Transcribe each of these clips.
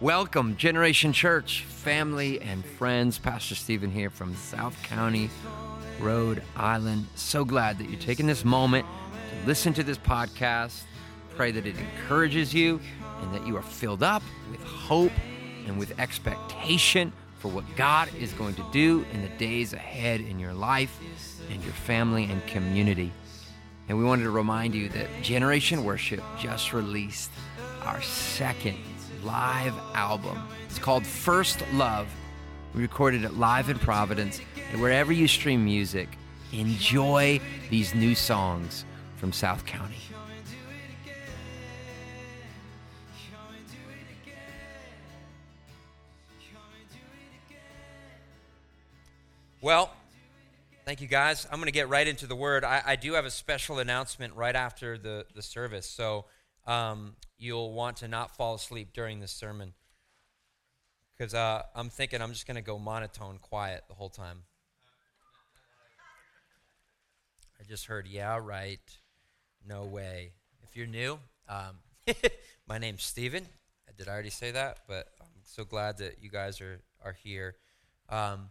Welcome, Generation Church, family and friends. Pastor Stephen here from South County, Rhode Island. So glad that you're taking this moment to listen to this podcast. Pray that it encourages you and that you are filled up with hope and with expectation for what God is going to do in the days ahead in your life and your family and community. And we wanted to remind you that Generation Worship just released our second live album. It's called First Love. We recorded it live in Providence. And wherever you stream music, enjoy these new songs from South County. Well, thank you guys. I'm going to get right into the word. I, I, do have a special announcement right after the, the service. So um, you'll want to not fall asleep during this sermon. Because uh, I'm thinking I'm just going to go monotone quiet the whole time. I just heard, yeah, right. No way. If you're new, um, my name's Steven. Did I already say that? But I'm so glad that you guys are, are here. Um,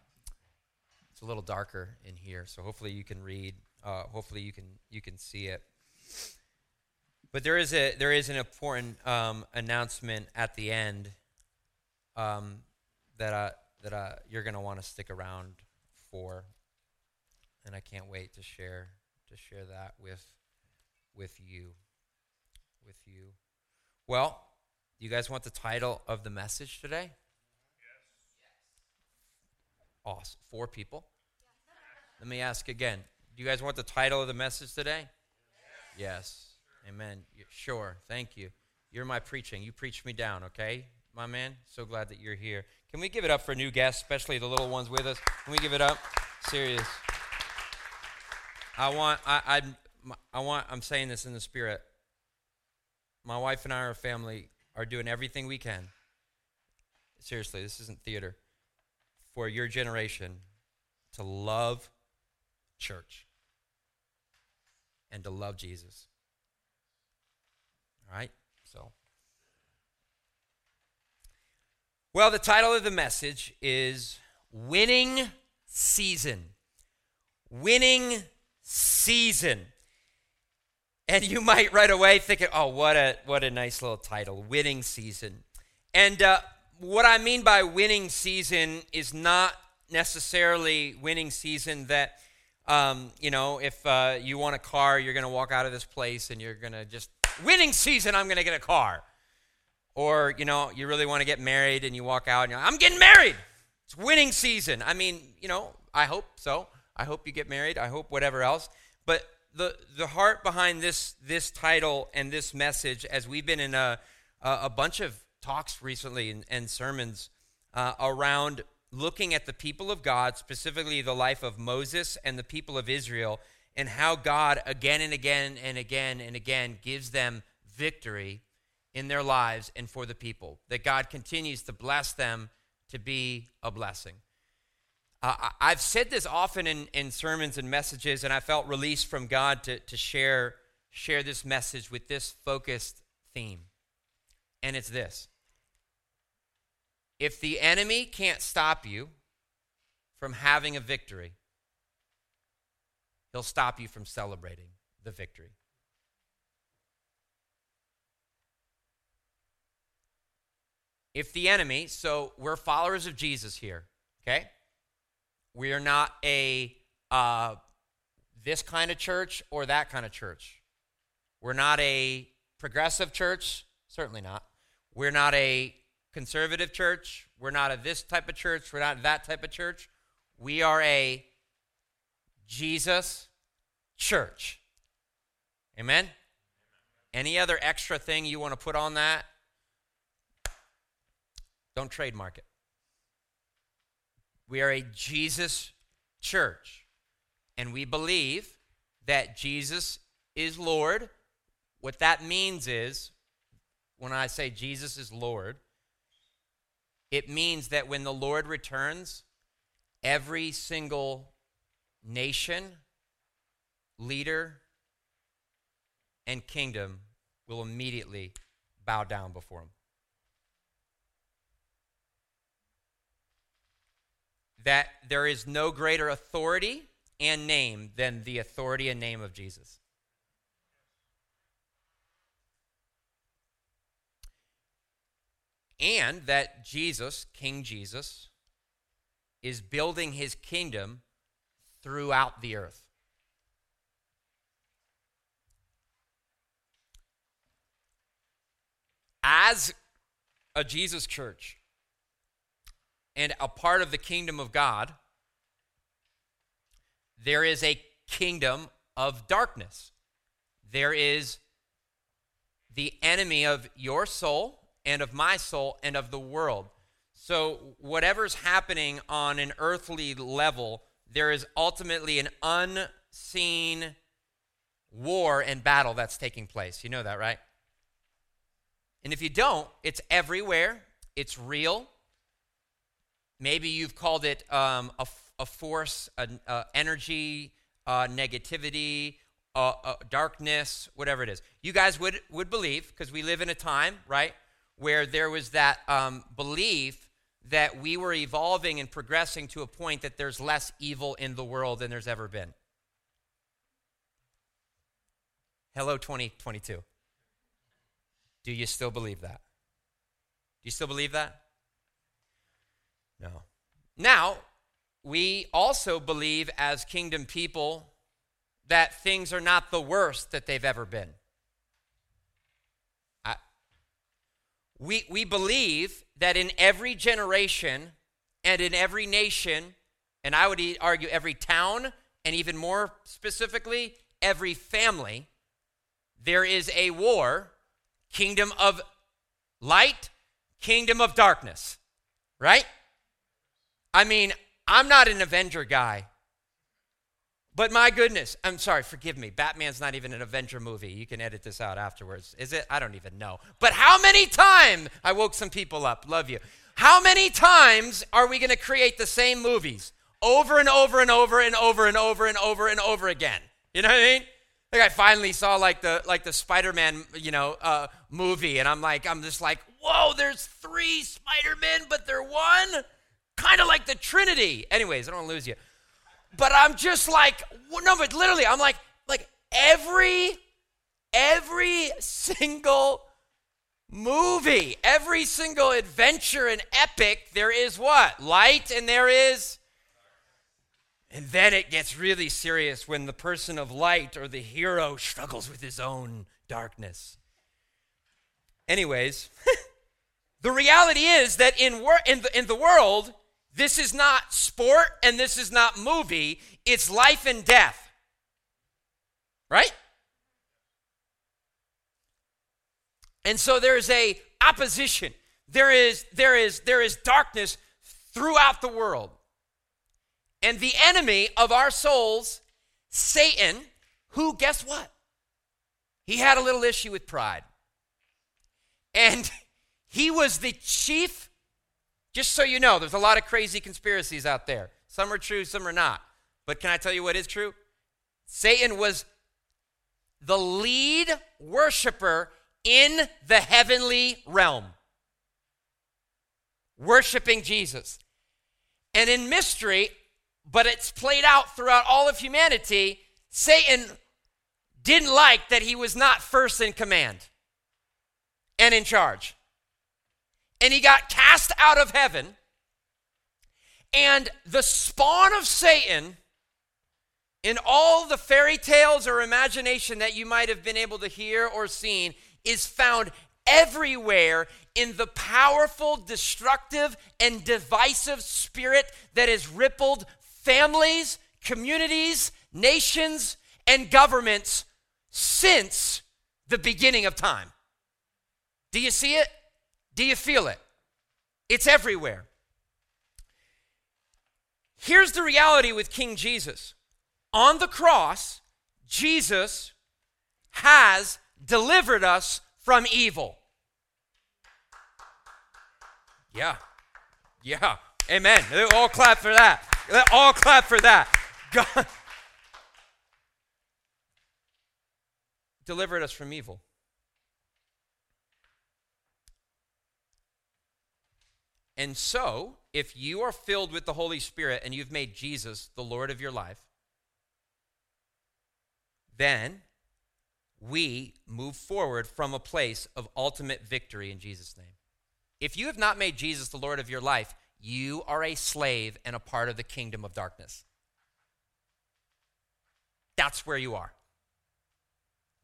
it's a little darker in here, so hopefully you can read. Uh, hopefully you can you can see it. But there is a there is an important um, announcement at the end um, that uh, that uh, you're going to want to stick around for, and I can't wait to share to share that with with you with you. Well, do you guys want the title of the message today? Yes. Awesome. Four people. Let me ask again. Do you guys want the title of the message today? Yes. yes. Amen. Sure. Thank you. You're my preaching. You preached me down, okay, my man? So glad that you're here. Can we give it up for new guests, especially the little ones with us? Can we give it up? Serious. I want, I, I, I want, I'm saying this in the spirit. My wife and I, our family, are doing everything we can. Seriously, this isn't theater. For your generation to love church and to love Jesus. All right? So. Well, the title of the message is Winning Season. Winning Season. And you might right away think, oh, what a, what a nice little title, Winning Season. And uh, what I mean by winning season is not necessarily winning season that um, you know, if uh, you want a car, you're going to walk out of this place and you're going to just, winning season, I'm going to get a car. Or, you know, you really want to get married and you walk out and you're like, I'm getting married. It's winning season. I mean, you know, I hope so. I hope you get married. I hope whatever else. But the, the heart behind this, this title and this message, as we've been in a, a bunch of talks recently and, and sermons uh, around looking at the people of God, specifically the life of Moses and the people of Israel, and how God again and again and again and again gives them victory in their lives and for the people. That God continues to bless them to be a blessing. Uh, I've said this often in, in sermons and messages, and I felt released from God to, to share, share this message with this focused theme. And it's this if the enemy can't stop you from having a victory, he'll stop you from celebrating the victory. If the enemy, so we're followers of Jesus here, okay? We are not a uh, this kind of church or that kind of church. We're not a progressive church, certainly not. We're not a conservative church. We're not a this type of church. We're not that type of church. We are a Jesus church. Amen? Any other extra thing you want to put on that? Don't trademark it. We are a Jesus church. And we believe that Jesus is Lord. What that means is, when I say Jesus is Lord, it means that when the Lord returns, every single nation, leader, and kingdom will immediately bow down before him. That there is no greater authority and name than the authority and name of Jesus. And that Jesus, King Jesus, is building his kingdom throughout the earth. As a Jesus church and a part of the kingdom of God, there is a kingdom of darkness. There is the enemy of your soul and of my soul and of the world. So, whatever's happening on an earthly level, there is ultimately an unseen war and battle that's taking place. You know that, right? And if you don't, it's everywhere, it's real. Maybe you've called it um, a, a force, an energy, uh, negativity, darkness, whatever it is. You guys would, would believe, because we live in a time, right, where there was that um, belief that we were evolving and progressing to a point that there's less evil in the world than there's ever been. Hello, 2022. Do you still believe that? Do you still believe that? No. Now, we also believe as kingdom people that things are not the worst that they've ever been. I, we, we believe that in every generation and in every nation, and I would argue every town, and even more specifically, every family, there is a war kingdom of light, kingdom of darkness, right? I mean, I'm not an Avenger guy. But my goodness, I'm sorry, forgive me. Batman's not even an Avenger movie. You can edit this out afterwards. Is it? I don't even know. But how many times I woke some people up. Love you. How many times are we going to create the same movies over and over and over and over and over and over and over again? You know what I mean? Like I finally saw like the like the Spider-Man, you know, uh, movie, and I'm like, I'm just like, whoa, there's three Spider-Men, but they're one kind of like the Trinity. Anyways, I don't lose you. But I'm just like, no, but literally, I'm like, like every, every single movie, every single adventure and epic, there is what? Light and there is. And then it gets really serious when the person of light or the hero struggles with his own darkness. Anyways, the reality is that in, wor- in, the, in the world, this is not sport and this is not movie, it's life and death. Right? And so there's a opposition. There is there is there is darkness throughout the world. And the enemy of our souls, Satan, who guess what? He had a little issue with pride. And he was the chief just so you know, there's a lot of crazy conspiracies out there. Some are true, some are not. But can I tell you what is true? Satan was the lead worshiper in the heavenly realm, worshiping Jesus. And in mystery, but it's played out throughout all of humanity, Satan didn't like that he was not first in command and in charge and he got cast out of heaven. And the spawn of Satan, in all the fairy tales or imagination that you might have been able to hear or seen, is found everywhere in the powerful, destructive, and divisive spirit that has rippled families, communities, nations, and governments since the beginning of time. Do you see it? Do you feel it? It's everywhere. Here's the reality with King Jesus on the cross, Jesus has delivered us from evil. Yeah. Yeah. Amen. All clap for that. All clap for that. God delivered us from evil. And so, if you are filled with the Holy Spirit and you've made Jesus the Lord of your life, then we move forward from a place of ultimate victory in Jesus' name. If you have not made Jesus the Lord of your life, you are a slave and a part of the kingdom of darkness. That's where you are.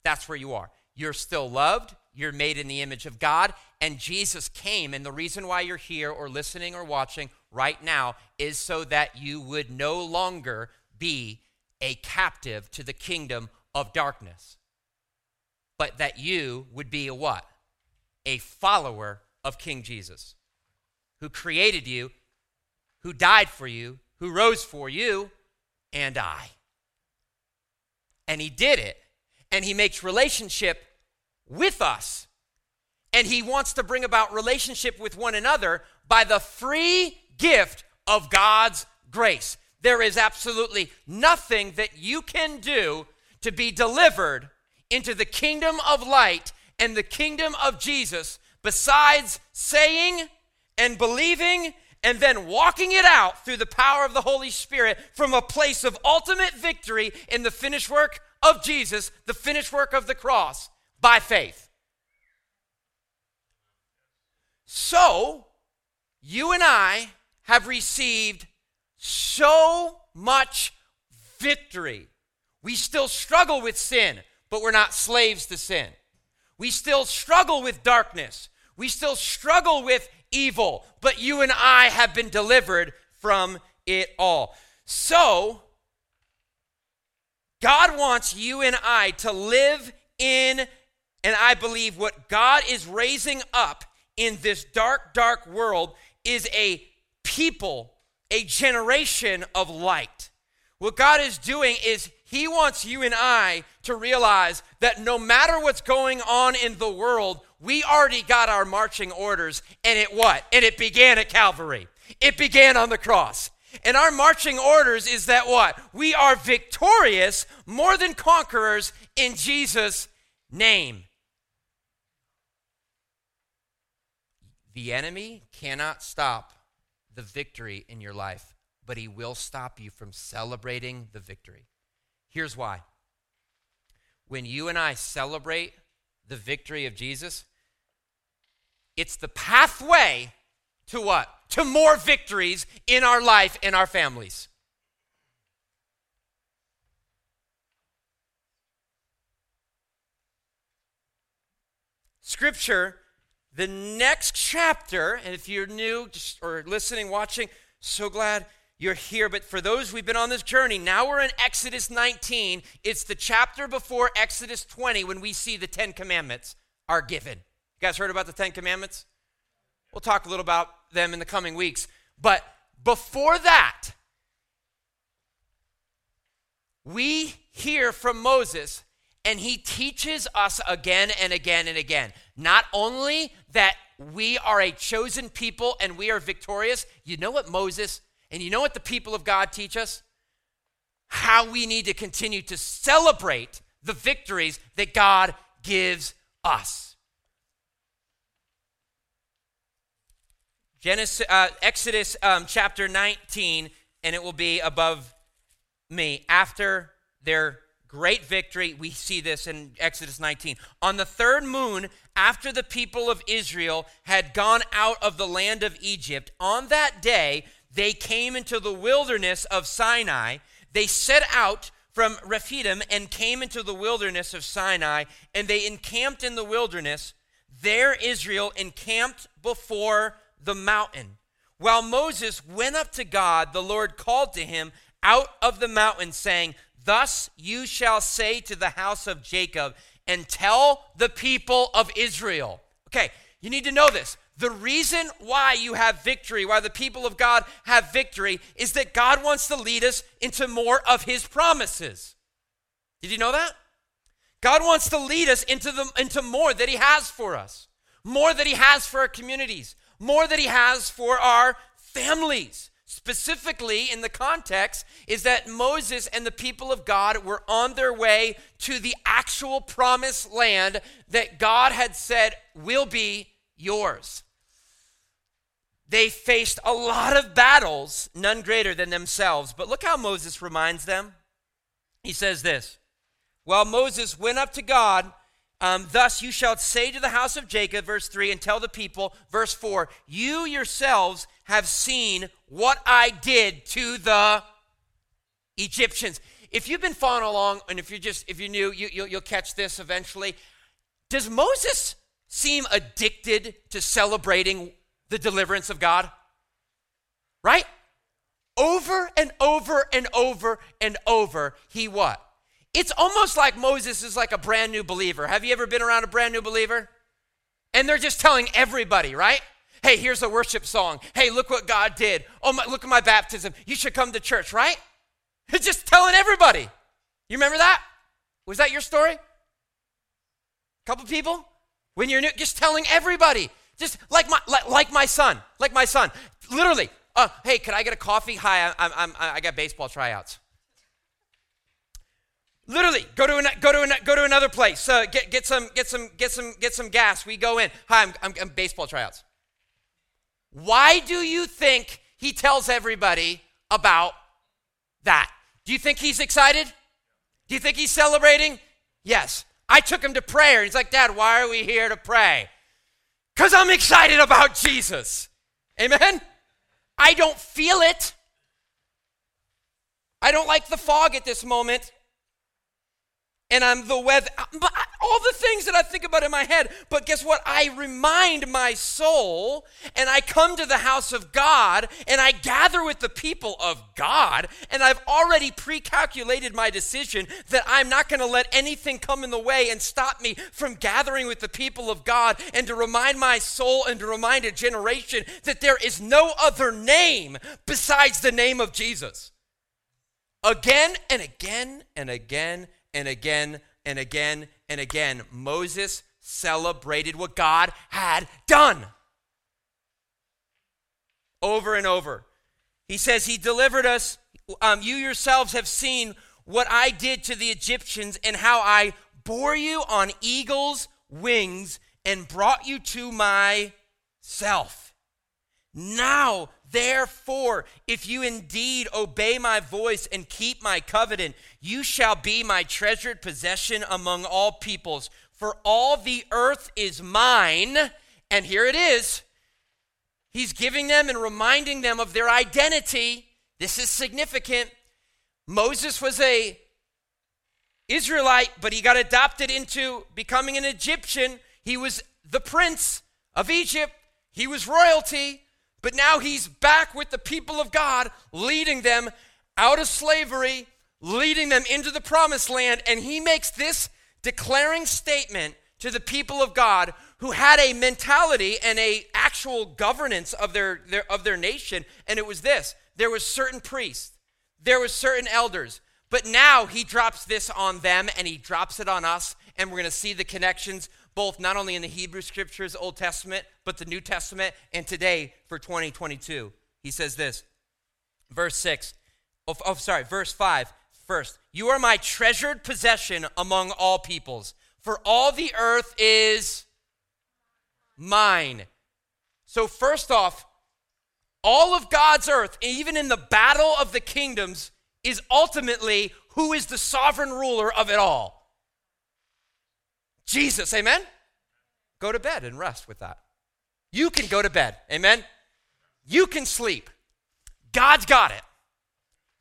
That's where you are. You're still loved, you're made in the image of God, and Jesus came. And the reason why you're here or listening or watching right now is so that you would no longer be a captive to the kingdom of darkness, but that you would be a what? A follower of King Jesus, who created you, who died for you, who rose for you and I. And he did it, and he makes relationship with us. And he wants to bring about relationship with one another by the free gift of God's grace. There is absolutely nothing that you can do to be delivered into the kingdom of light and the kingdom of Jesus besides saying and believing and then walking it out through the power of the Holy Spirit from a place of ultimate victory in the finished work of Jesus, the finished work of the cross, by faith. So, you and I have received so much victory. We still struggle with sin, but we're not slaves to sin. We still struggle with darkness. We still struggle with evil, but you and I have been delivered from it all. So, God wants you and I to live in, and I believe what God is raising up in this dark, dark world is a people, a generation of light. What God is doing is he wants you and I to realize that no matter what's going on in the world, we already got our marching orders. And it what? And it began at Calvary. It began on the cross. And our marching orders is that what? We are victorious, more than conquerors in Jesus' name. The enemy cannot stop the victory in your life, but he will stop you from celebrating the victory. Here's why. When you and I celebrate the victory of Jesus, it's the pathway to what? To more victories in our life and our families. Scripture, the next chapter, and if you're new or listening, watching, so glad you're here. But for those we've been on this journey, now we're in Exodus 19. It's the chapter before Exodus 20 when we see the Ten Commandments are given. You guys heard about the Ten Commandments? We'll talk a little about them in the coming weeks. But before that, we hear from Moses, and he teaches us again and again and again. Not only that we are a chosen people and we are victorious, you know what Moses and you know what the people of God teach us? How we need to continue to celebrate the victories that God gives us. Genesis, uh, Exodus um, chapter 19, and it will be above me. After their great victory, we see this in Exodus 19. On the third moon, after the people of Israel had gone out of the land of Egypt, on that day, they came into the wilderness of Sinai. They set out from Rephidim and came into the wilderness of Sinai, and they encamped in the wilderness. There Israel encamped before the mountain. While Moses went up to God, the Lord called to him out of the mountain, saying, Thus you shall say to the house of Jacob, and tell the people of Israel. Okay, you need to know this. The reason why you have victory, why the people of God have victory, is that God wants to lead us into more of His promises. Did you know that? God wants to lead us into, the, into more that He has for us, more that He has for our communities, more that He has for our families. Specifically, in the context, is that Moses and the people of God were on their way to the actual promised land that God had said will be yours. They faced a lot of battles, none greater than themselves. But look how Moses reminds them. He says this While Moses went up to God, um, thus you shall say to the house of Jacob, verse 3, and tell the people, verse 4, you yourselves have seen what I did to the Egyptians. If you've been following along, and if you're just, if you're new, you, you'll, you'll catch this eventually. Does Moses seem addicted to celebrating the deliverance of God? Right? Over and over and over and over, he what? It's almost like Moses is like a brand new believer. Have you ever been around a brand new believer? And they're just telling everybody, right? Hey, here's a worship song. Hey, look what God did. Oh, my, look at my baptism. You should come to church, right? It's just telling everybody. You remember that? Was that your story? A couple people? When you're new, just telling everybody. Just like my like, like my son, like my son. Literally, uh, hey, could I get a coffee? Hi, I'm, I'm, I got baseball tryouts. Literally, go to an, go to an, go to another place. Uh, get get some get some get some get some gas. We go in. Hi, I'm, I'm, I'm baseball tryouts. Why do you think he tells everybody about that? Do you think he's excited? Do you think he's celebrating? Yes. I took him to prayer. He's like, Dad, why are we here to pray? Because I'm excited about Jesus. Amen? I don't feel it. I don't like the fog at this moment and I'm the weather, all the things that I think about in my head. But guess what? I remind my soul, and I come to the house of God, and I gather with the people of God, and I've already pre calculated my decision that I'm not going to let anything come in the way and stop me from gathering with the people of God, and to remind my soul and to remind a generation that there is no other name besides the name of Jesus. Again and again and again and again and again and again, Moses celebrated what God had done. Over and over. He says, He delivered us. Um, you yourselves have seen what I did to the Egyptians and how I bore you on eagle's wings and brought you to myself. Now Therefore, if you indeed obey my voice and keep my covenant, you shall be my treasured possession among all peoples. For all the earth is mine. And here it is. He's giving them and reminding them of their identity. This is significant. Moses was a Israelite, but he got adopted into becoming an Egyptian. He was the prince of Egypt. He was royalty. But now he's back with the people of God, leading them out of slavery, leading them into the promised land. And he makes this declaring statement to the people of God who had a mentality and a actual governance of their, their, of their nation. And it was this there was certain priests, there was certain elders. But now he drops this on them and he drops it on us. And we're going to see the connections both not only in the Hebrew scriptures, Old Testament, but the New Testament, and today for 2022. He says this, verse 6, oh, sorry, verse 5. First, you are my treasured possession among all peoples, for all the earth is mine. So, first off, all of God's earth, even in the battle of the kingdoms, is ultimately who is the sovereign ruler of it all. Jesus, amen? Go to bed and rest with that. You can go to bed, amen? You can sleep. God's got it.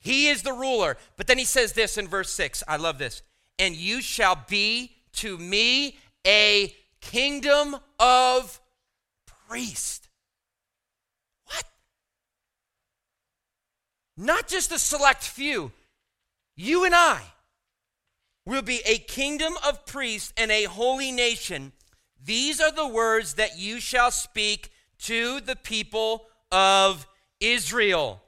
He is the ruler. But then he says this in verse 6. I love this. And you shall be to me a kingdom of priests. What? Not just a select few. You and I will be a kingdom of priests and a holy nation. These are the words that you shall speak to the people of Israel.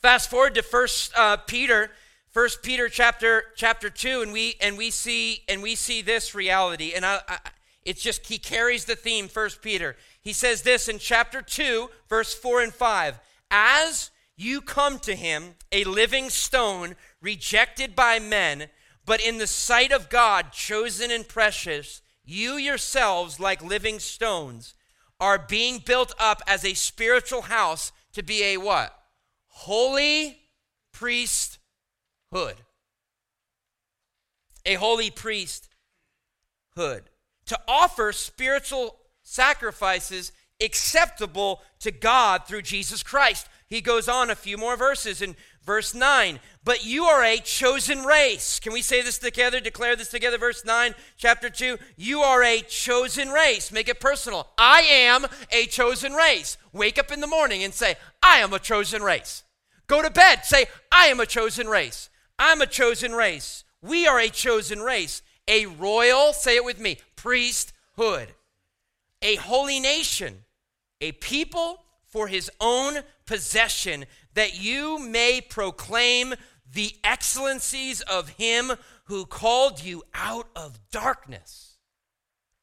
Fast forward to First uh, Peter, First Peter chapter chapter two, and we and we see and we see this reality, and I, I, it's just he carries the theme. First Peter, he says this in chapter two, verse four and five. As you come to him, a living stone, rejected by men but in the sight of God, chosen and precious, you yourselves, like living stones, are being built up as a spiritual house to be a what? Holy priesthood. A holy priesthood. To offer spiritual sacrifices acceptable to God through Jesus Christ. He goes on a few more verses in verse 9. But you are a chosen race. Can we say this together? Declare this together. Verse 9, chapter 2. You are a chosen race. Make it personal. I am a chosen race. Wake up in the morning and say, I am a chosen race. Go to bed, say, I am a chosen race. I'm a chosen race. We are a chosen race. A royal, say it with me, priesthood. A holy nation. A people for his own possession, that you may proclaim the excellencies of him who called you out of darkness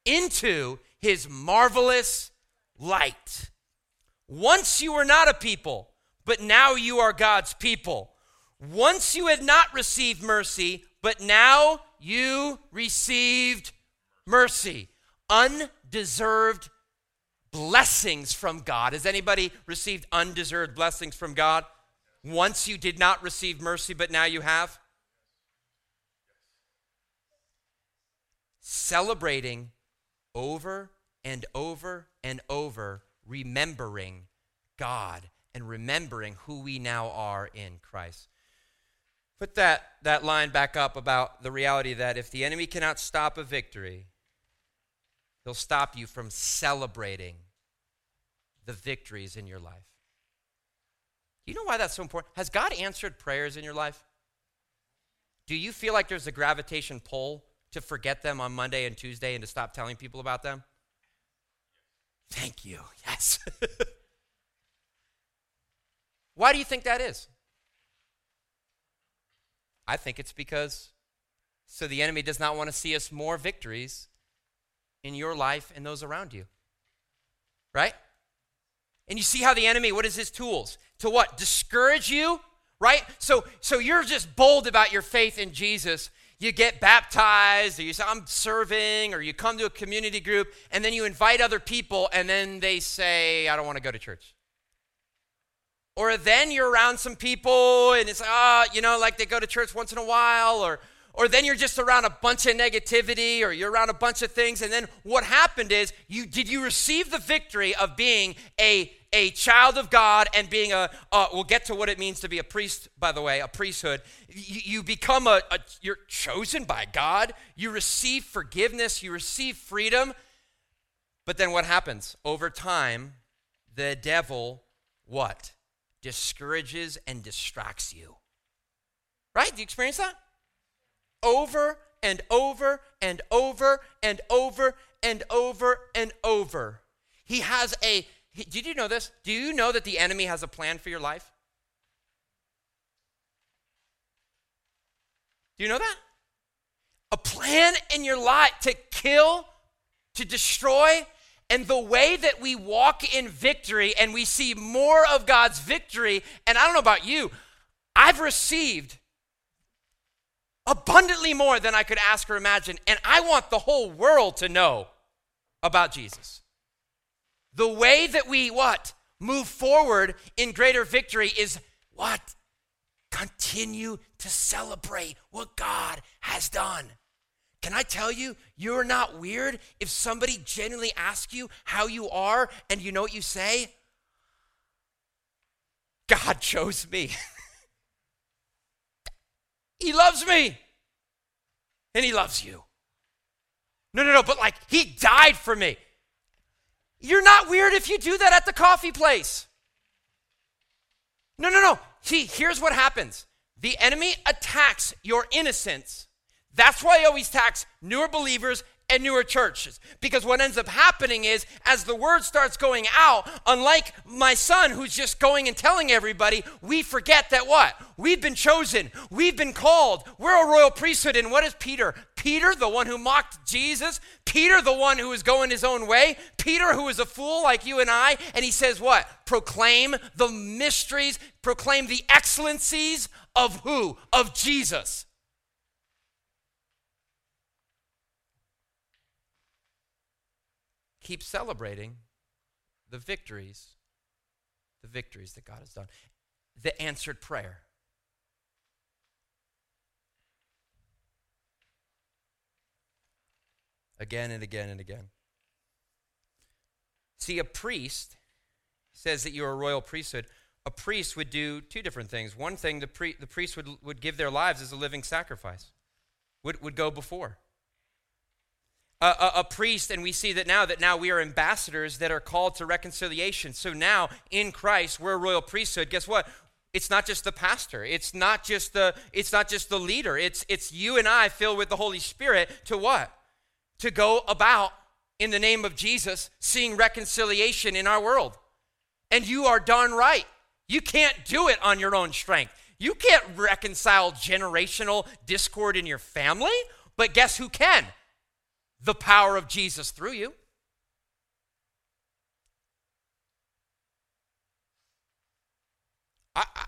into his marvelous light. Once you were not a people, but now you are God's people. Once you had not received mercy, but now you received mercy. Undeserved blessings from God. Has anybody received undeserved blessings from God? Once you did not receive mercy, but now you have? Celebrating over and over and over, remembering God and remembering who we now are in Christ. Put that, that line back up about the reality that if the enemy cannot stop a victory, he'll stop you from celebrating the victories in your life. You know why that's so important? Has God answered prayers in your life? Do you feel like there's a gravitation pull to forget them on Monday and Tuesday and to stop telling people about them? Thank you. Yes. why do you think that is? I think it's because so the enemy does not want to see us more victories in your life and those around you. Right? And you see how the enemy, what is his tools? To what? Discourage you, right? So so you're just bold about your faith in Jesus. You get baptized, or you say, I'm serving, or you come to a community group, and then you invite other people, and then they say, I don't want to go to church. Or then you're around some people, and it's, ah, oh, you know, like they go to church once in a while, or or then you're just around a bunch of negativity or you're around a bunch of things and then what happened is you did you receive the victory of being a a child of God and being a, uh, we'll get to what it means to be a priest, by the way, a priesthood. You, you become a, a, you're chosen by God. You receive forgiveness. You receive freedom. But then what happens? Over time, the devil, what? Discourages and distracts you. Right? Do you experience that? Over and over and over and over and over and over. He has a did you know this? Do you know that the enemy has a plan for your life? Do you know that? A plan in your life to kill, to destroy, and the way that we walk in victory and we see more of God's victory, and I don't know about you, I've received abundantly more than I could ask or imagine, and I want the whole world to know about Jesus. The way that we what? Move forward in greater victory is what? Continue to celebrate what God has done. Can I tell you, you're not weird if somebody genuinely asks you how you are and you know what you say? God chose me. He loves me. And he loves you. No, no, no, but like, he died for me. You're not weird if you do that at the coffee place. No, no, no. See, here's what happens the enemy attacks your innocence. That's why he always attacks newer believers and newer churches. Because what ends up happening is, as the word starts going out, unlike my son who's just going and telling everybody, we forget that what? We've been chosen, we've been called, we're a royal priesthood. And what is Peter? Peter, the one who mocked Jesus, Peter, the one who was going his own way, Peter, who is a fool like you and I, and he says, What? Proclaim the mysteries, proclaim the excellencies of who? Of Jesus. Keep celebrating the victories, the victories that God has done, the answered prayer. Again and again and again. See, a priest says that you're a royal priesthood. A priest would do two different things. One thing, the, the priest would, would give their lives as a living sacrifice, would, would go before a, a, a, priest, and we see that now that now we are ambassadors that are called to reconciliation. So now in Christ, we're a royal priesthood. Guess what? It's not just the pastor. It's not just the it's not just the leader. It's it's you and I filled with the Holy Spirit to what? To go about in the name of Jesus seeing reconciliation in our world. And you are darn right. You can't do it on your own strength. You can't reconcile generational discord in your family, but guess who can? The power of Jesus through you. I, I,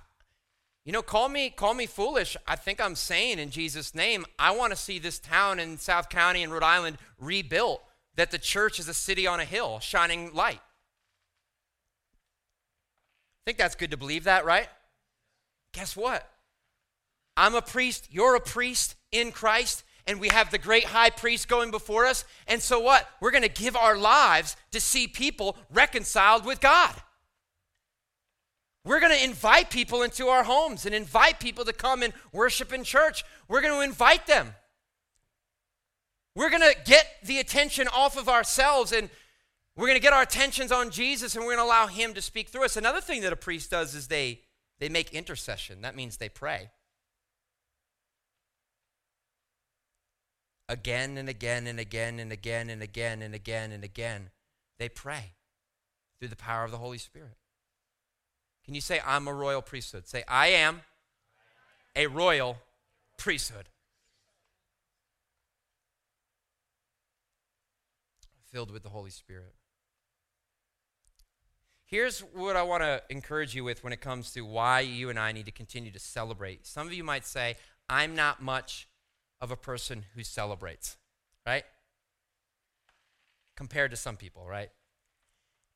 you know, call me call me foolish. I think I'm saying in Jesus' name, I want to see this town in South County in Rhode Island rebuilt. That the church is a city on a hill, shining light. I think that's good to believe that, right? Guess what? I'm a priest. You're a priest in Christ and we have the great high priest going before us. And so what? We're going to give our lives to see people reconciled with God. We're going to invite people into our homes and invite people to come and worship in church. We're going to invite them. We're going to get the attention off of ourselves and we're going to get our attentions on Jesus and we're going to allow him to speak through us. Another thing that a priest does is they they make intercession. That means they pray. Again and again and again and again and again and again and again, they pray through the power of the Holy Spirit. Can you say, I'm a royal priesthood? Say, I am a royal priesthood. Filled with the Holy Spirit. Here's what I want to encourage you with when it comes to why you and I need to continue to celebrate. Some of you might say, I'm not much of a person who celebrates, right? Compared to some people, right?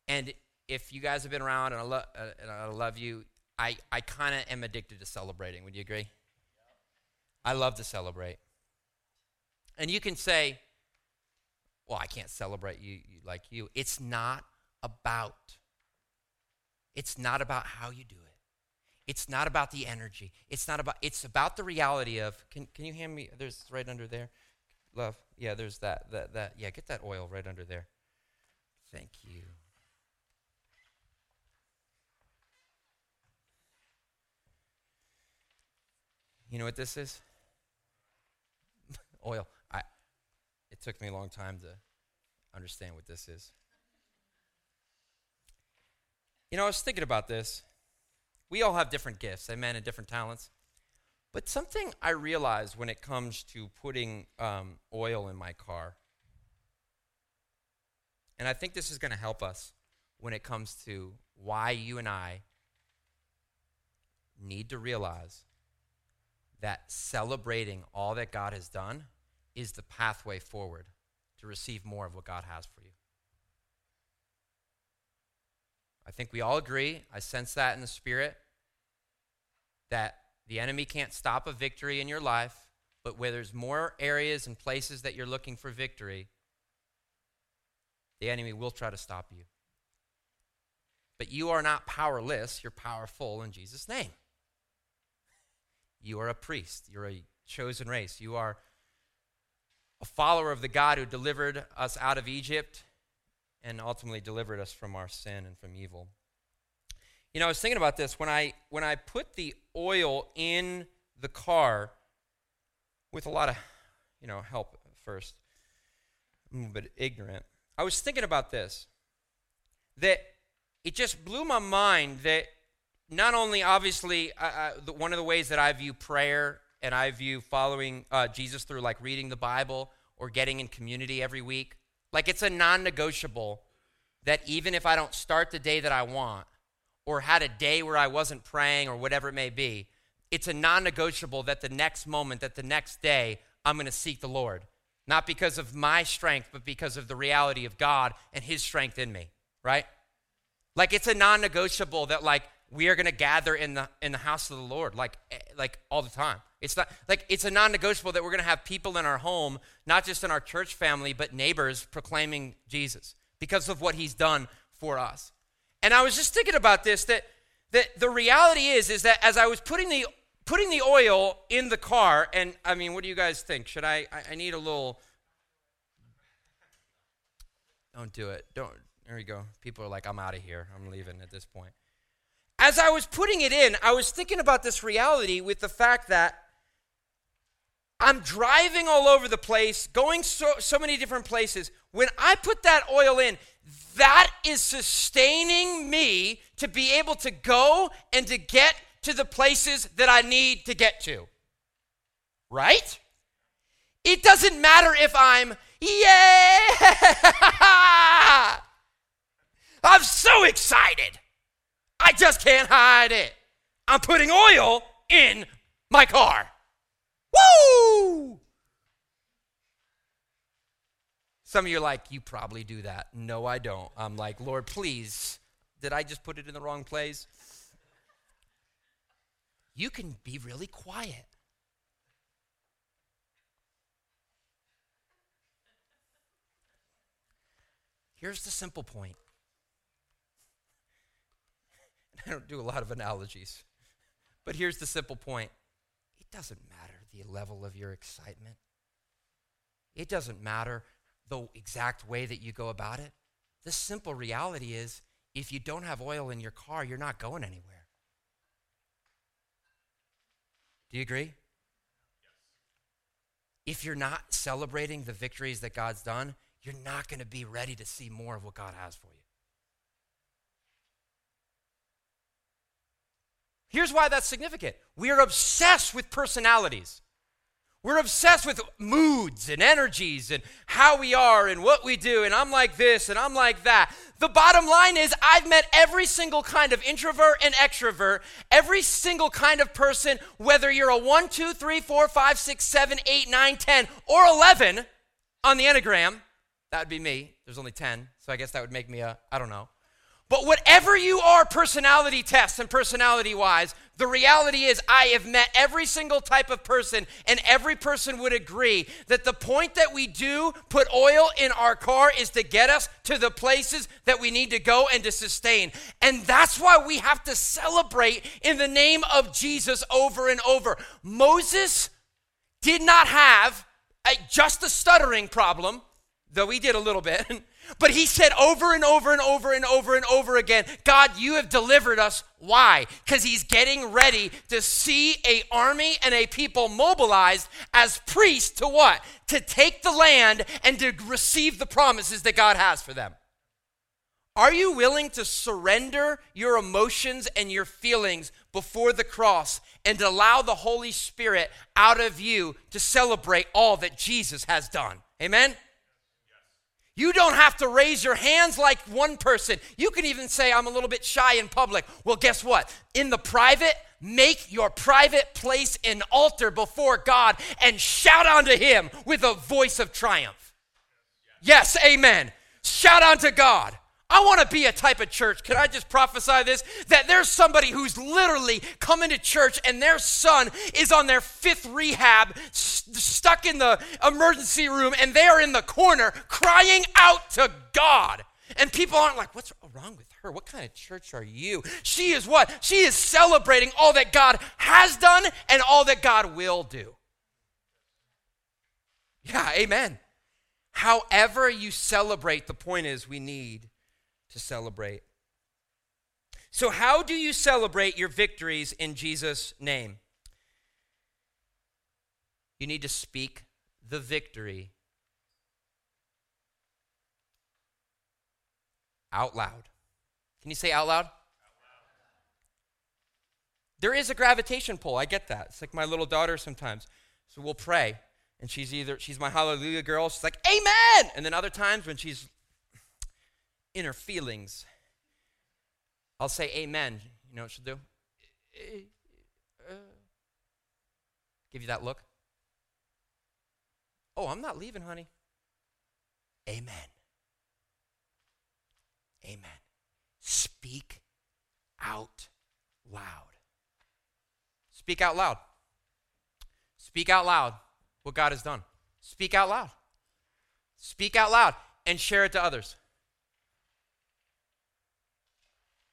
And if you guys have been around and I, lo- and I love you, I, I kind of am addicted to celebrating. Would you agree? I love to celebrate. And you can say, well, I can't celebrate you, you like you. It's not about. It's not about how you do it. It's not about the energy. It's not about it's about the reality of can can you hand me there's right under there? Love. Yeah, there's that that that yeah, get that oil right under there. Thank you. You know what this is? oil. I it took me a long time to understand what this is. You know, I was thinking about this. We all have different gifts, amen, and different talents. But something I realized when it comes to putting um, oil in my car, and I think this is going to help us when it comes to why you and I need to realize that celebrating all that God has done is the pathway forward to receive more of what God has for you. I think we all agree. I sense that in the spirit that the enemy can't stop a victory in your life, but where there's more areas and places that you're looking for victory, the enemy will try to stop you. But you are not powerless, you're powerful in Jesus' name. You are a priest, you're a chosen race, you are a follower of the God who delivered us out of Egypt and ultimately delivered us from our sin and from evil. You know, I was thinking about this when I when I put the oil in the car with a lot of, you know, help first. I'm a little bit ignorant. I was thinking about this. That it just blew my mind that not only obviously one of the ways that I view prayer and I view following uh, Jesus through like reading the Bible or getting in community every week, like it's a non-negotiable that even if I don't start the day that I want, or had a day where I wasn't praying or whatever it may be, it's a non negotiable that the next moment, that the next day, I'm going to seek the Lord. Not because of my strength, but because of the reality of God and His strength in me, right? Like it's a non-negotiable that like we are going to gather in the in the house of the Lord like eh, like all the time. It's not like it's a non-negotiable that we're going to have people in our home, not just in our church family, but neighbors proclaiming Jesus because of what he's done for us. And I was just thinking about this that that the reality is is that as I was putting the putting the oil in the car, and I mean, what do you guys think? Should I? I, I need a little. Don't do it. Don't. There you go. People are like, I'm out of here. I'm leaving at this point. As I was putting it in, I was thinking about this reality with the fact that I'm driving all over the place, going so, so many different places. When I put that oil in, that is sustaining me to be able to go and to get to the places that I need to get to. Right? It doesn't matter if I'm, yeah! I'm so excited. I just can't hide it. I'm putting oil in my car. Woo! Some of you are like, you probably do that. No, I don't. I'm like, Lord, please, did I just put it in the wrong place? You can be really quiet. Here's the simple point. I don't do a lot of analogies, but here's the simple point. It doesn't matter the level of your excitement. It doesn't matter the exact way that you go about it. The simple reality is if you don't have oil in your car, you're not going anywhere. Do you agree? If you're not celebrating the victories that God's done, you're not going to be ready to see more of what God has for you. Here's why that's significant. We are obsessed with personalities. We're obsessed with moods and energies and how we are and what we do. And I'm like this and I'm like that. The bottom line is, I've met every single kind of introvert and extrovert, every single kind of person, whether you're a 1, 2, 3, 4, 5, 6, 7, 8, 9, 10, or 11 on the Enneagram. That would be me. There's only 10. So I guess that would make me a, I don't know. But whatever you are, personality tests and personality wise, the reality is I have met every single type of person, and every person would agree that the point that we do put oil in our car is to get us to the places that we need to go and to sustain. And that's why we have to celebrate in the name of Jesus over and over. Moses did not have a, just a stuttering problem, though he did a little bit. But he said over and over and over and over and over again, God, you have delivered us. Why? Because he's getting ready to see a army and a people mobilized as priests to what? To take the land and to receive the promises that God has for them. Are you willing to surrender your emotions and your feelings before the cross and allow the Holy Spirit out of you to celebrate all that Jesus has done? Amen? You don't have to raise your hands like one person. You can even say, I'm a little bit shy in public. Well, guess what? In the private, make your private place an altar before God and shout unto Him with a voice of triumph. Yes, amen. Shout unto God. I want to be a type of church. Can I just prophesy this? That there's somebody who's literally coming to church and their son is on their fifth rehab, st- stuck in the emergency room, and they are in the corner crying out to God. And people aren't like, what's wrong with her? What kind of church are you? She is what? She is celebrating all that God has done and all that God will do. Yeah, amen. However, you celebrate, the point is we need to celebrate. So, how do you celebrate your victories in Jesus' name? You need to speak the victory out loud. Can you say out loud? There is a gravitation pull. I get that. It's like my little daughter sometimes. So we'll pray, and she's either she's my hallelujah girl. She's like amen, and then other times when she's inner feelings, I'll say amen. You know what she'll do? Give you that look. Oh, I'm not leaving, honey. Amen. Amen. Speak speak out loud. Speak out loud. Speak out loud what God has done. Speak out loud. Speak out loud and share it to others.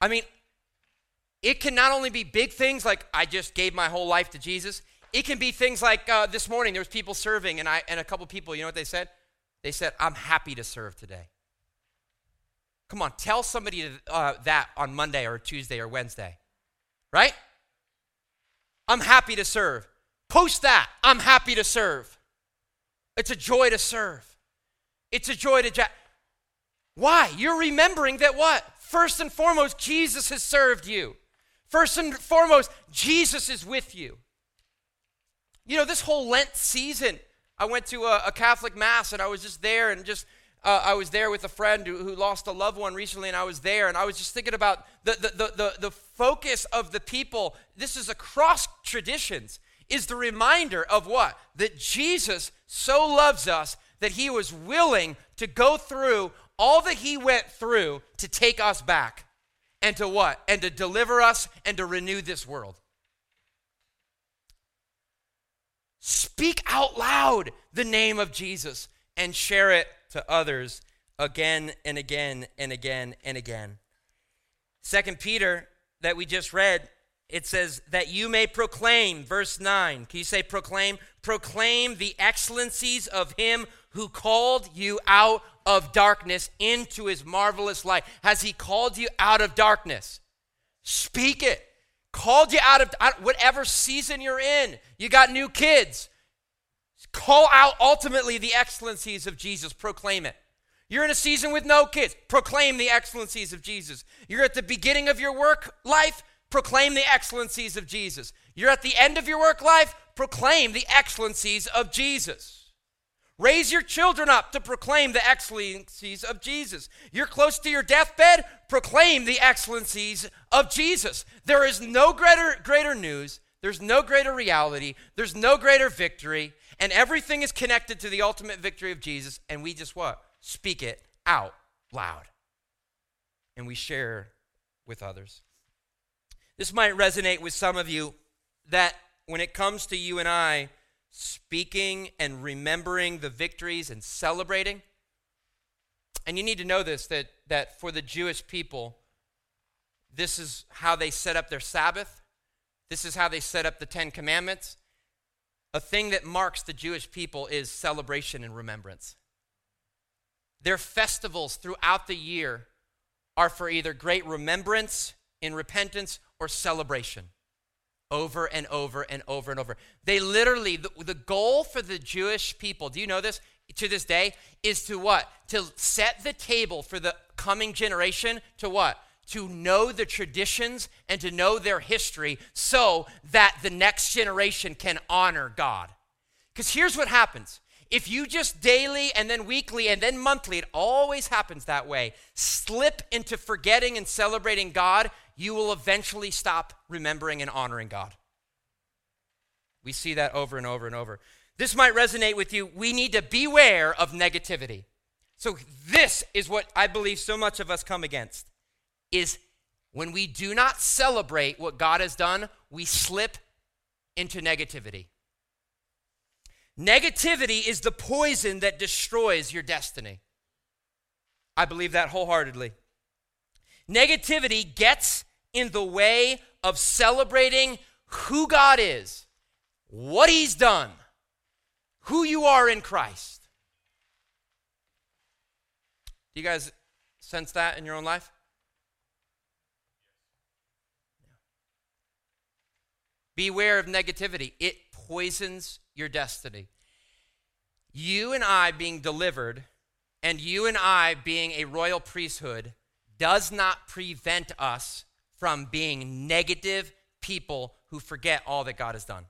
I mean, it can not only be big things like I just gave my whole life to Jesus. It can be things like uh, this morning there was people serving, and I and a couple people. You know what they said? They said, "I'm happy to serve today." Come on, tell somebody uh, that on Monday or Tuesday or Wednesday, right? I'm happy to serve. Post that. I'm happy to serve. It's a joy to serve. It's a joy to. Ja- Why? You're remembering that what? First and foremost, Jesus has served you. First and foremost, Jesus is with you. You know, this whole Lent season, I went to a, a Catholic Mass and I was just there and just, uh, I was there with a friend who, who, lost a loved one recently and I was there and I was just thinking about the, the, the, the, the focus of the people. This is across traditions, is the reminder of what? That Jesus so loves us that he was willing to go through all that he went through to take us back and to what? And to deliver us and to renew this world. Speak out loud the name of Jesus and share it to others again and again and again and again. Second Peter that we just read, it says that you may proclaim, verse 9. Can you say proclaim? Proclaim the excellencies of him who called you out of darkness into his marvelous light. Has he called you out of darkness? Speak it. Called you out of whatever season you're in. You got new kids. Call out ultimately the excellencies of Jesus. Proclaim it. You're in a season with no kids. Proclaim the excellencies of Jesus. You're at the beginning of your work life. Proclaim the excellencies of Jesus. You're at the end of your work life. Proclaim the excellencies of Jesus. Raise your children up to proclaim the excellencies of Jesus. You're close to your deathbed, proclaim the excellencies of Jesus. There is no greater, greater news, there's no greater reality, there's no greater victory, and everything is connected to the ultimate victory of Jesus, and we just what? Speak it out loud. And we share with others. This might resonate with some of you that when it comes to you and I, speaking and remembering the victories and celebrating. And you need to know this that, that for the Jewish people, this is how they set up their Sabbath, this is how they set up the Ten Commandments. A thing that marks the Jewish people is celebration and remembrance. Their festivals throughout the year are for either great remembrance in repentance or celebration over and over and over and over. They literally, the, the, goal for the Jewish people, do you know this? To this day, is to what? To set the table for the coming generation to what? To know the traditions and to know their history so that the next generation can honor God. Because here's what happens if you just daily and then weekly and then monthly, it always happens that way, slip into forgetting and celebrating God, you will eventually stop remembering and honoring God. We see that over and over and over. This might resonate with you. We need to beware of negativity. So this is what I believe so much of us come against is when we do not celebrate what God has done, we slip into negativity. Negativity is the poison that destroys your destiny. I believe that wholeheartedly. Negativity gets in the way of celebrating who God is, what He's done, who you are in Christ. Do you guys sense that in your own life? Beware of negativity. It poisons your destiny. You and I being delivered, and you and I being a royal priesthood, does not prevent us from being negative people who forget all that God has done.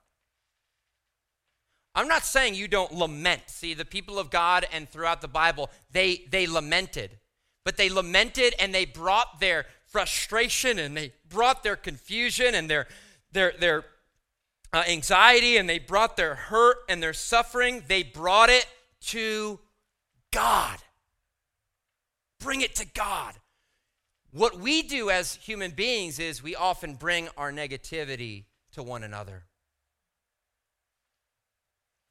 I'm not saying you don't lament. See, the people of God and throughout the Bible, they, they lamented. But they lamented and they brought their frustration and they brought their confusion and their, their, their uh, anxiety and they brought their hurt and their suffering, they brought it to God. Bring it to God. What we do as human beings is we often bring our negativity to one another.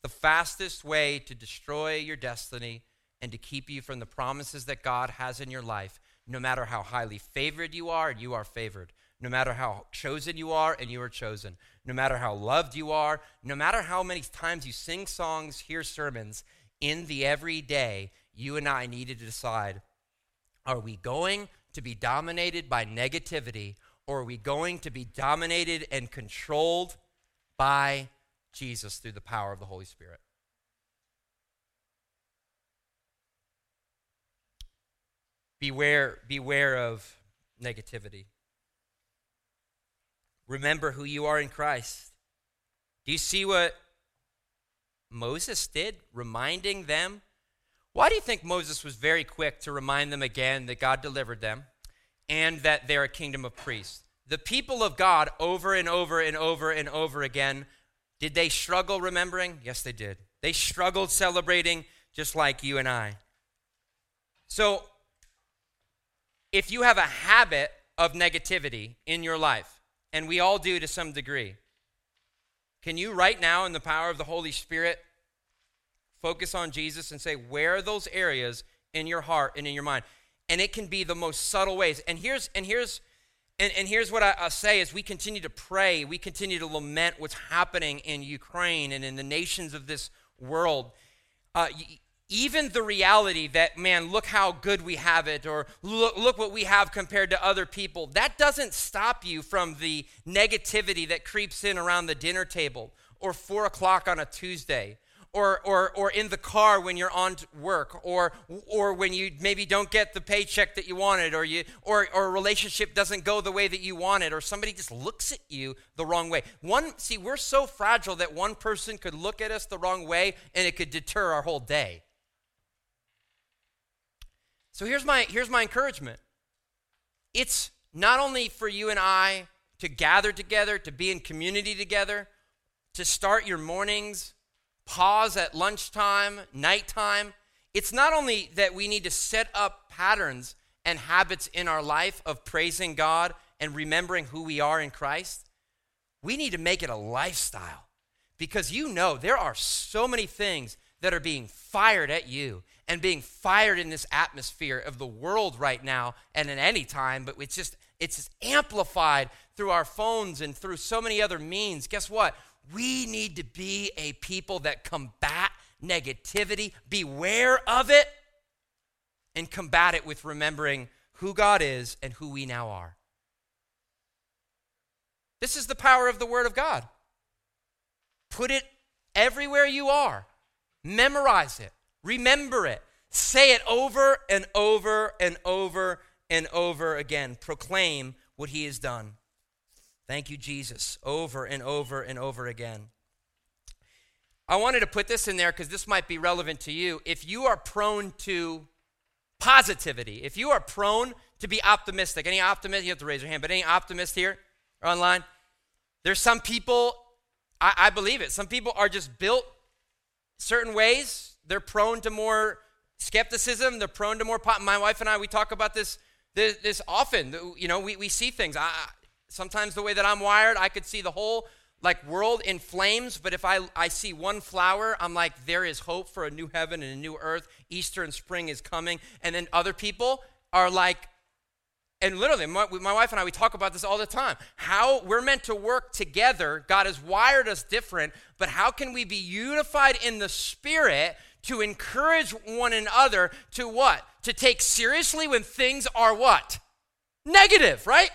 The fastest way to destroy your destiny and to keep you from the promises that God has in your life, no matter how highly favored you are you are favored, no matter how chosen you are and you are chosen, no matter how loved you are, no matter how many times you sing songs, hear sermons, in the everyday, you and I need to decide are we going to be dominated by negativity or are we going to be dominated and controlled by Jesus through the power of the Holy Spirit? Beware, beware of negativity. Remember who you are in Christ. Do you see what Moses did, reminding them? Why do you think Moses was very quick to remind them again that God delivered them and that they're a kingdom of priests? The people of God, over and over and over and over again, did they struggle remembering? Yes, they did. They struggled celebrating just like you and I. So, if you have a habit of negativity in your life, and we all do to some degree, can you right now, in the power of the Holy Spirit, focus on Jesus and say, where are those areas in your heart and in your mind? And it can be the most subtle ways. And here's and here's and, and here's what I, will say as we continue to pray, we continue to lament what's happening in Ukraine and in the nations of this world. Uh, even the reality that, man, look how good we have it, or look, look what we have compared to other people, that doesn't stop you from the negativity that creeps in around the dinner table, or four o'clock on a Tuesday, or, or, or in the car when you're on work, or, or when you maybe don't get the paycheck that you wanted, or, you, or, or a relationship doesn't go the way that you wanted, or somebody just looks at you the wrong way. One, see, we're so fragile that one person could look at us the wrong way and it could deter our whole day. So here's my, here's my encouragement it's not only for you and I to gather together, to be in community together, to start your mornings pause at lunchtime, nighttime. It's not only that we need to set up patterns and habits in our life of praising God and remembering who we are in Christ, we need to make it a lifestyle. Because you know there are so many things that are being fired at you and being fired in this atmosphere of the world right now and at any time but it's just it's just amplified through our phones and through so many other means. Guess what we need to be a people that combat negativity, beware of it, and combat it with remembering who God is and who we now are. This is the power of the Word of God. Put it everywhere you are, memorize it, remember it, say it over and over and over and over again. Proclaim what He has done. Thank you, Jesus, over and over and over again. I wanted to put this in there because this might be relevant to you. If you are prone to positivity, if you are prone to be optimistic, any optimist, you have to raise your hand, but any optimist here or online? There's some people, I, I believe it, some people are just built certain ways. They're prone to more skepticism, they're prone to more, pop my wife and I, we talk about this this, this often. You know, we, we see things. I, Sometimes the way that I'm wired, I could see the whole like world in flames, but if I, I see one flower, I'm like, there is hope for a new heaven and a new earth. Easter and spring is coming. And then other people are like, and literally, my, my wife and I, we talk about this all the time. How we're meant to work together. God has wired us different, but how can we be unified in the spirit to encourage one another to what? To take seriously when things are what? Negative, right?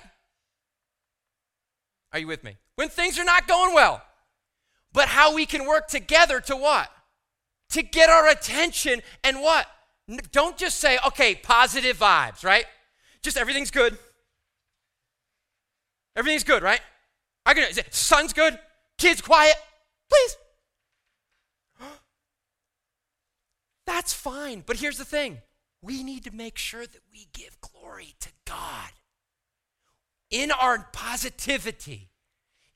Are you with me? When things are not going well. But how we can work together to what? To get our attention and what? Don't just say, okay, positive vibes, right? Just everything's good. Everything's good, right? I can sun's good, kids quiet, please. That's fine. But here's the thing we need to make sure that we give glory to God in our positivity,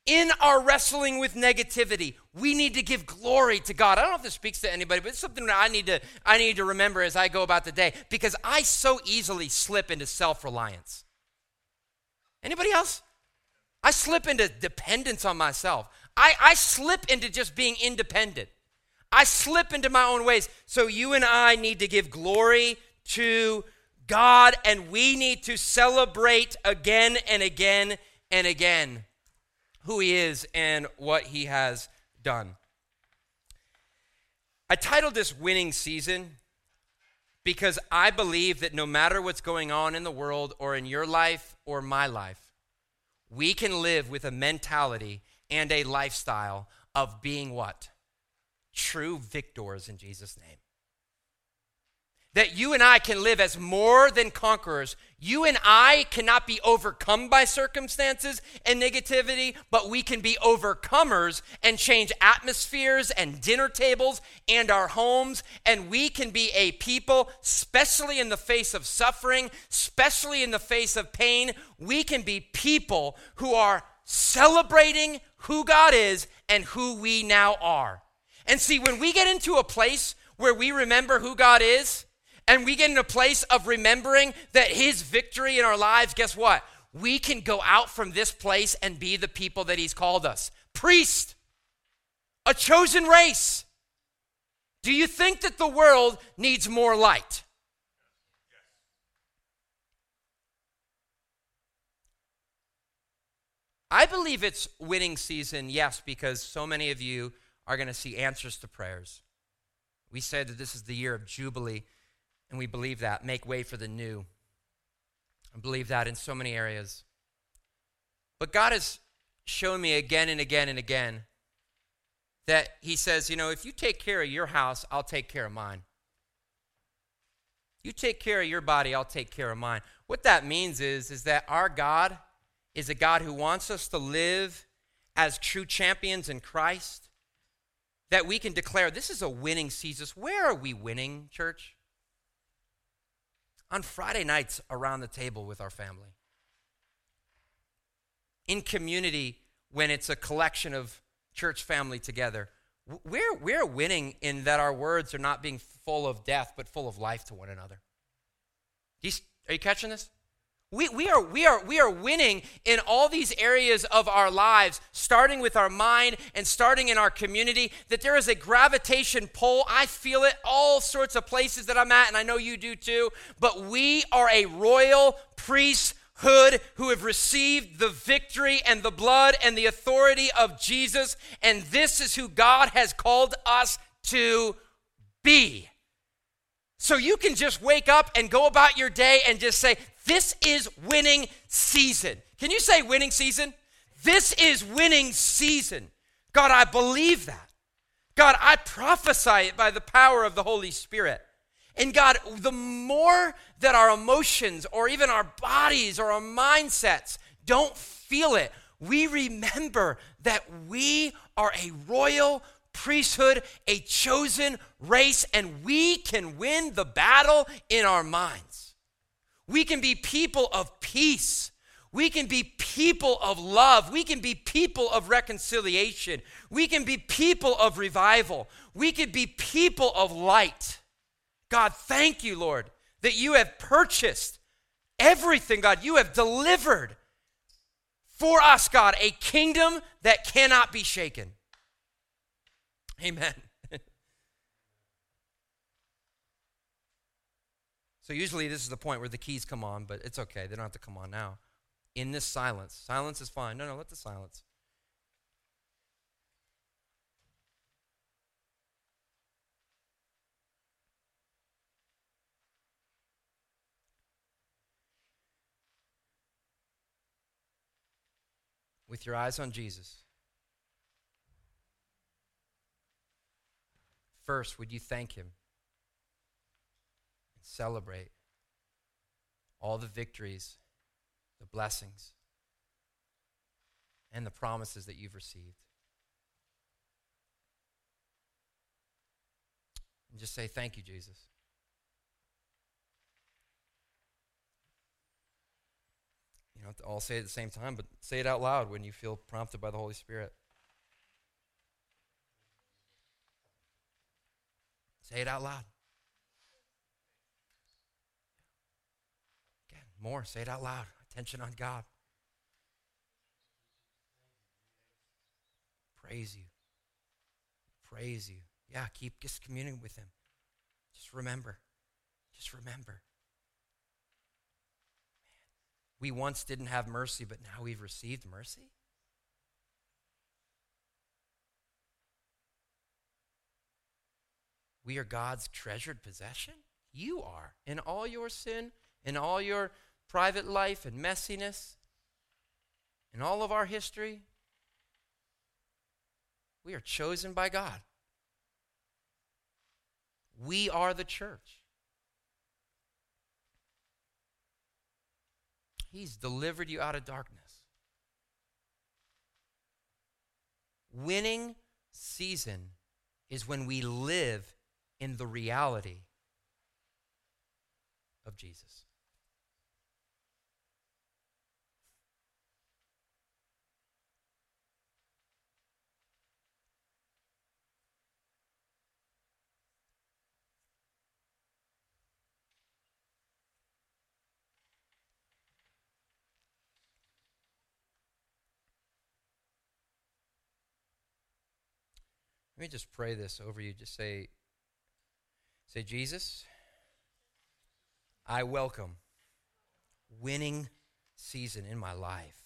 in our wrestling with negativity, we need to give glory to God. I don't know if this speaks to anybody, but it's something that I need to I need to remember as I go about the day because I so easily slip into self-reliance. Anybody else? I slip into dependence on myself. I, I slip into just being independent. I slip into my own ways. So you and I need to give glory to God, and we need to celebrate again and again and again who He is and what He has done. I titled this Winning Season because I believe that no matter what's going on in the world or in your life or my life, we can live with a mentality and a lifestyle of being what? True victors in Jesus' name that you and I can live as more than conquerors. You and I cannot be overcome by circumstances and negativity, but we can be overcomers and change atmospheres and dinner tables and our homes. And we can be a people, especially in the face of suffering, especially in the face of pain. We can be people who are celebrating who God is and who we now are. And see, when we get into a place where we remember who God is, and we get in a place of remembering that His victory in our lives, guess what? We can go out from this place and be the people that He's called us. Priest, a chosen race. Do you think that the world needs more light? I believe it's winning season, yes, because so many of you are going to see answers to prayers. We said that this is the year of Jubilee. And we believe that. Make way for the new. I believe that in so many areas. But God has shown me again and again and again that He says, you know, if you take care of your house, I'll take care of mine. You take care of your body, I'll take care of mine. What that means is, is that our God is a God who wants us to live as true champions in Christ. That we can declare this is a winning season. Where are we winning, church? On Friday nights around the table with our family. In community, when it's a collection of church family together, we're, we're winning in that our words are not being full of death, but full of life to one another. Are you catching this? We, we, are, we, are, we are winning in all these areas of our lives, starting with our mind and starting in our community, that there is a gravitation pull. I feel it all sorts of places that I'm at, and I know you do too. But we are a royal priesthood who have received the victory and the blood and the authority of Jesus, and this is who God has called us to be. So you can just wake up and go about your day and just say, This is winning season. Can you say winning season? This is winning season. God, I believe that. God, I prophesy it by the power of the Holy Spirit. And God, the more that our emotions or even our bodies or our mindsets don't feel it, we remember that we are a royal priesthood, a chosen race, and we can win the battle in our minds. We can be people of peace. We can be people of love. We can be people of reconciliation. We can be people of revival. We can be people of light. God, thank you, Lord, that you have purchased everything, God. You have delivered for us, God, a kingdom that cannot be shaken. Amen. So usually this is the point where the keys come on, but it's okay. They don't have to come on now. In this silence, silence is fine. No, no, let the silence. With your eyes on Jesus. First, would you thank Him celebrate all the victories, the blessings, and the promises that you've received? And just say, Thank you, Jesus. You to all say it at the same time, but say it out loud when you feel prompted by the Holy Spirit. Say it out loud. More, say it out loud. Attention on God. Praise you. Praise you. Yeah, keep just communing with Him. Just remember. Just remember. Man, we once didn't have mercy, but now we've received mercy. We are God's treasured possession. You are. In all your sin, in all your private life and messiness, in all of our history, we are chosen by God. We are the church. He's delivered you out of darkness. Winning season is when we live in the reality of Jesus. Let me just pray this over you. Just say, say, Jesus, I welcome winning season in my life.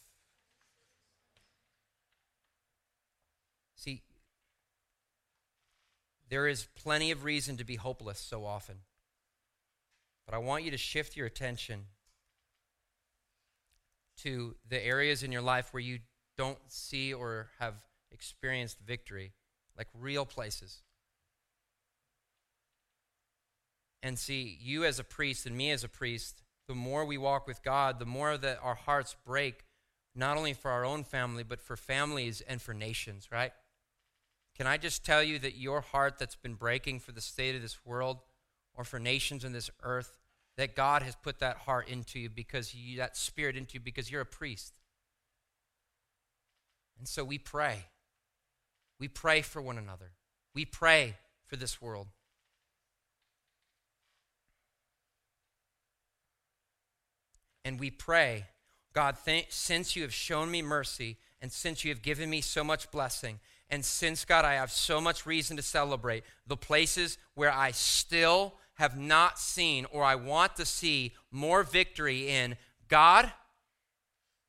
See, there is plenty of reason to be hopeless so often. But I want you to shift your attention to the areas in your life where you don't see or have experienced victory like real places. And see, you as a priest and me as a priest, the more we walk with God, the more that our hearts break, not only for our own family, but for families and for nations, right? Can I just tell you that your heart that's been breaking for the state of this world or for nations in this earth, that God has put that heart into you because you, that spirit into you because you're a priest. And so we pray. We pray for one another. We pray for this world. And we pray, God, th- since you have shown me mercy and since you have given me so much blessing, and since, God, I have so much reason to celebrate the places where I still have not seen or I want to see more victory in, God,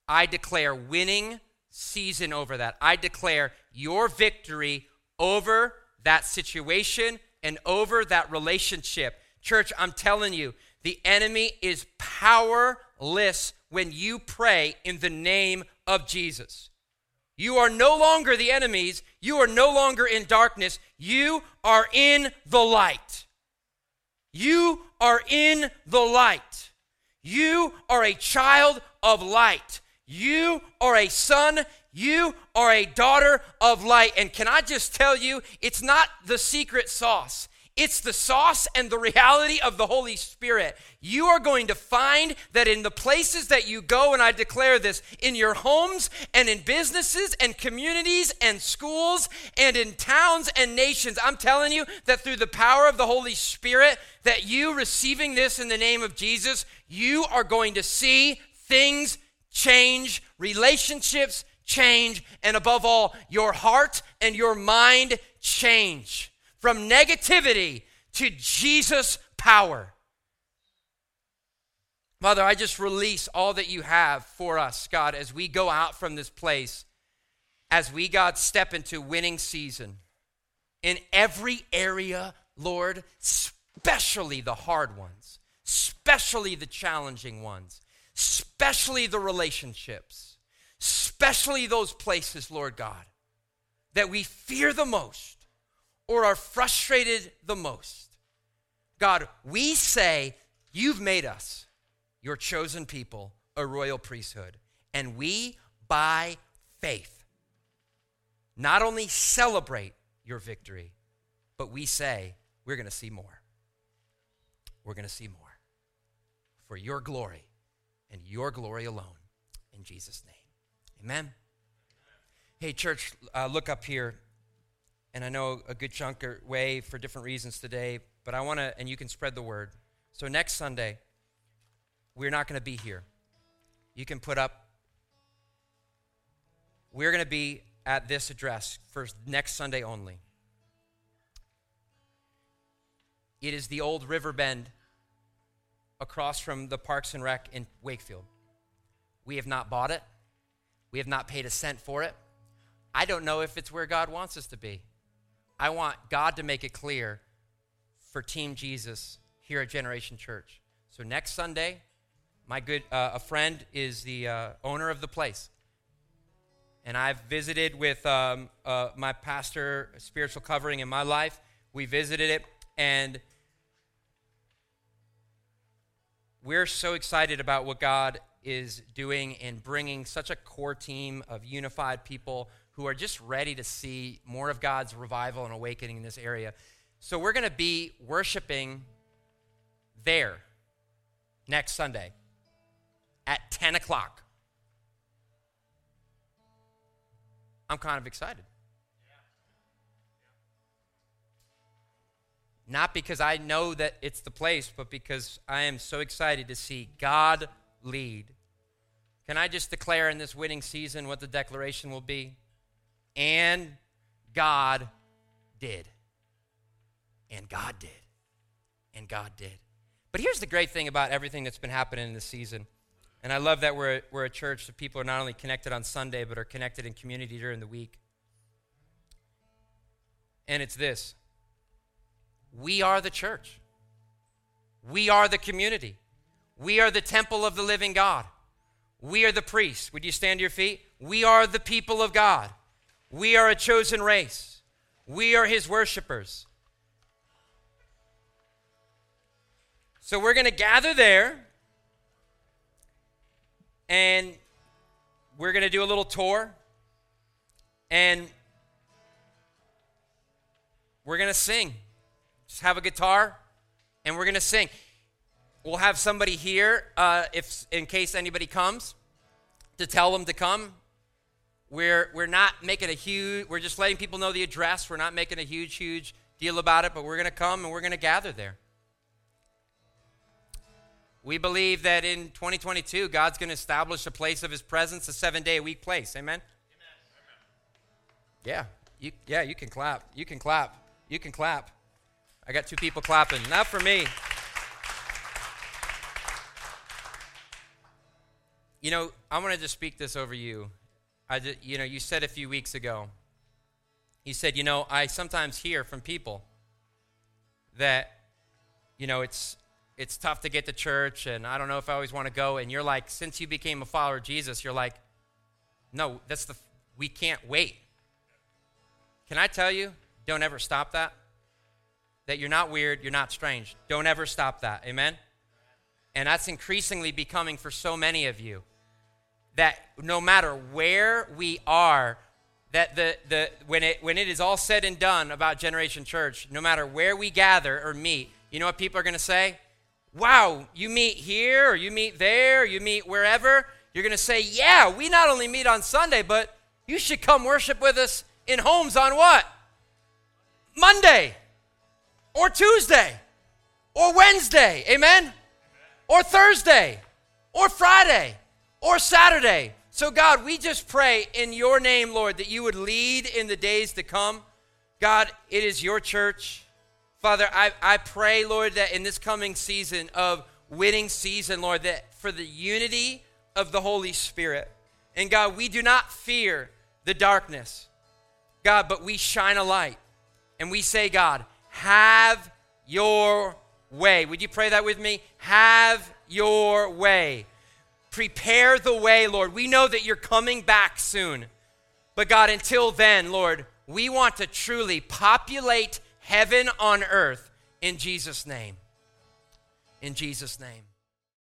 I declare winning season over that. I declare your victory over that situation and over that relationship. Church, I'm telling you, the enemy is powerless when you pray in the name of Jesus. You are no longer the enemies. You are no longer in darkness. You are in the light. You are in the light. You are a child of light. You are a son. You are a daughter of light. And can I just tell you, it's not the secret sauce. It's the sauce and the reality of the Holy Spirit. You are going to find that in the places that you go, and I declare this, in your homes and in businesses and communities and schools and in towns and nations, I'm telling you that through the power of the Holy Spirit, that you receiving this in the name of Jesus, you are going to see things change, relationships change, and above all, your heart and your mind change from negativity to Jesus' power. Father, I just release all that you have for us, God, as we go out from this place, as we, God, step into winning season in every area, Lord, especially the hard ones, especially the challenging ones especially the relationships, especially those places, Lord God, that we fear the most or are frustrated the most. God, we say, You've made us your chosen people, a royal priesthood, and we, by faith, not only celebrate your victory, but we say, We're going to see more. We're going to see more for your glory and your glory alone. In Jesus' name. Amen. Hey, church, uh, look up here. And I know a good chunk are way for different reasons today, but I want to, and you can spread the word. So next Sunday, we're not going to be here. You can put up, we're going to be at this address for next Sunday only. It is the old river bend across from the Parks and Rec in Wakefield. We have not bought it. We have not paid a cent for it. I don't know if it's where God wants us to be. I want God to make it clear for Team Jesus here at Generation Church. So next Sunday, my good uh, a friend is the uh, owner of the place, and I've visited with um, uh, my pastor, spiritual covering in my life. We visited it, and we're so excited about what God is doing in bringing such a core team of unified people who are just ready to see more of God's revival and awakening in this area. So we're going to be worshiping there next Sunday at 10 o'clock. I'm kind of excited. Not because I know that it's the place, but because I am so excited to see God lead. Can I just declare in this winning season what the declaration will be? And God did. And God did. And God did. But here's the great thing about everything that's been happening in this season. And I love that we're, we're a church that people are not only connected on Sunday, but are connected in community during the week. And it's this we are the church, we are the community, we are the temple of the living God. We are the priests. Would you stand to your feet? We are the people of God. We are a chosen race. We are his worshipers. So we're going to gather there and we're going to do a little tour and we're going to sing. Just have a guitar and we're going to sing. We'll have somebody here uh, if in case anybody comes to tell them to come. We're, we're not making a huge, we're just letting people know the address. We're not making a huge, huge deal about it, but we're going to come and we're going to gather there. We believe that in 2022, God's going to establish a place of His presence, a seven day a week place. Amen? Amen. Yeah, you, yeah, you can clap. You can clap. You can clap. I got two people clapping. Not for me. You know, I want to just speak this over you. I just, you know, you said a few weeks ago, you said, you know, I sometimes hear from people that, you know, it's it's tough to get to church and I don't know if I always want to go. And you're like, since you became a follower of Jesus, you're like, no, that's the, we can't wait. Can I tell you, don't ever stop that? That you're not weird, you're not strange. Don't ever stop that. Amen? And that's increasingly becoming for so many of you. That no matter where we are, that the, the when it when it is all said and done about Generation Church, no matter where we gather or meet, you know what people are gonna say? wow, you meet here or you meet there, you meet wherever, you're going to say, yeah, we not only meet on Sunday, but you should come worship with us in homes on what? Monday or Tuesday or Wednesday, amen? Or Thursday or Friday or Saturday. So, God, we just pray in your name, Lord, that you would lead in the days to come. God, it is your church. Father, I, I pray, Lord, that in this coming season of winning season, Lord, that for the unity of the Holy Spirit, and God, we do not fear the darkness, God, but we shine a light. And we say, God, have your way. Would you pray that with me? Have your way. Prepare the way, Lord. We know that you're coming back soon. But God, until then, Lord, we want to truly populate heaven on earth in Jesus' name. In Jesus' name.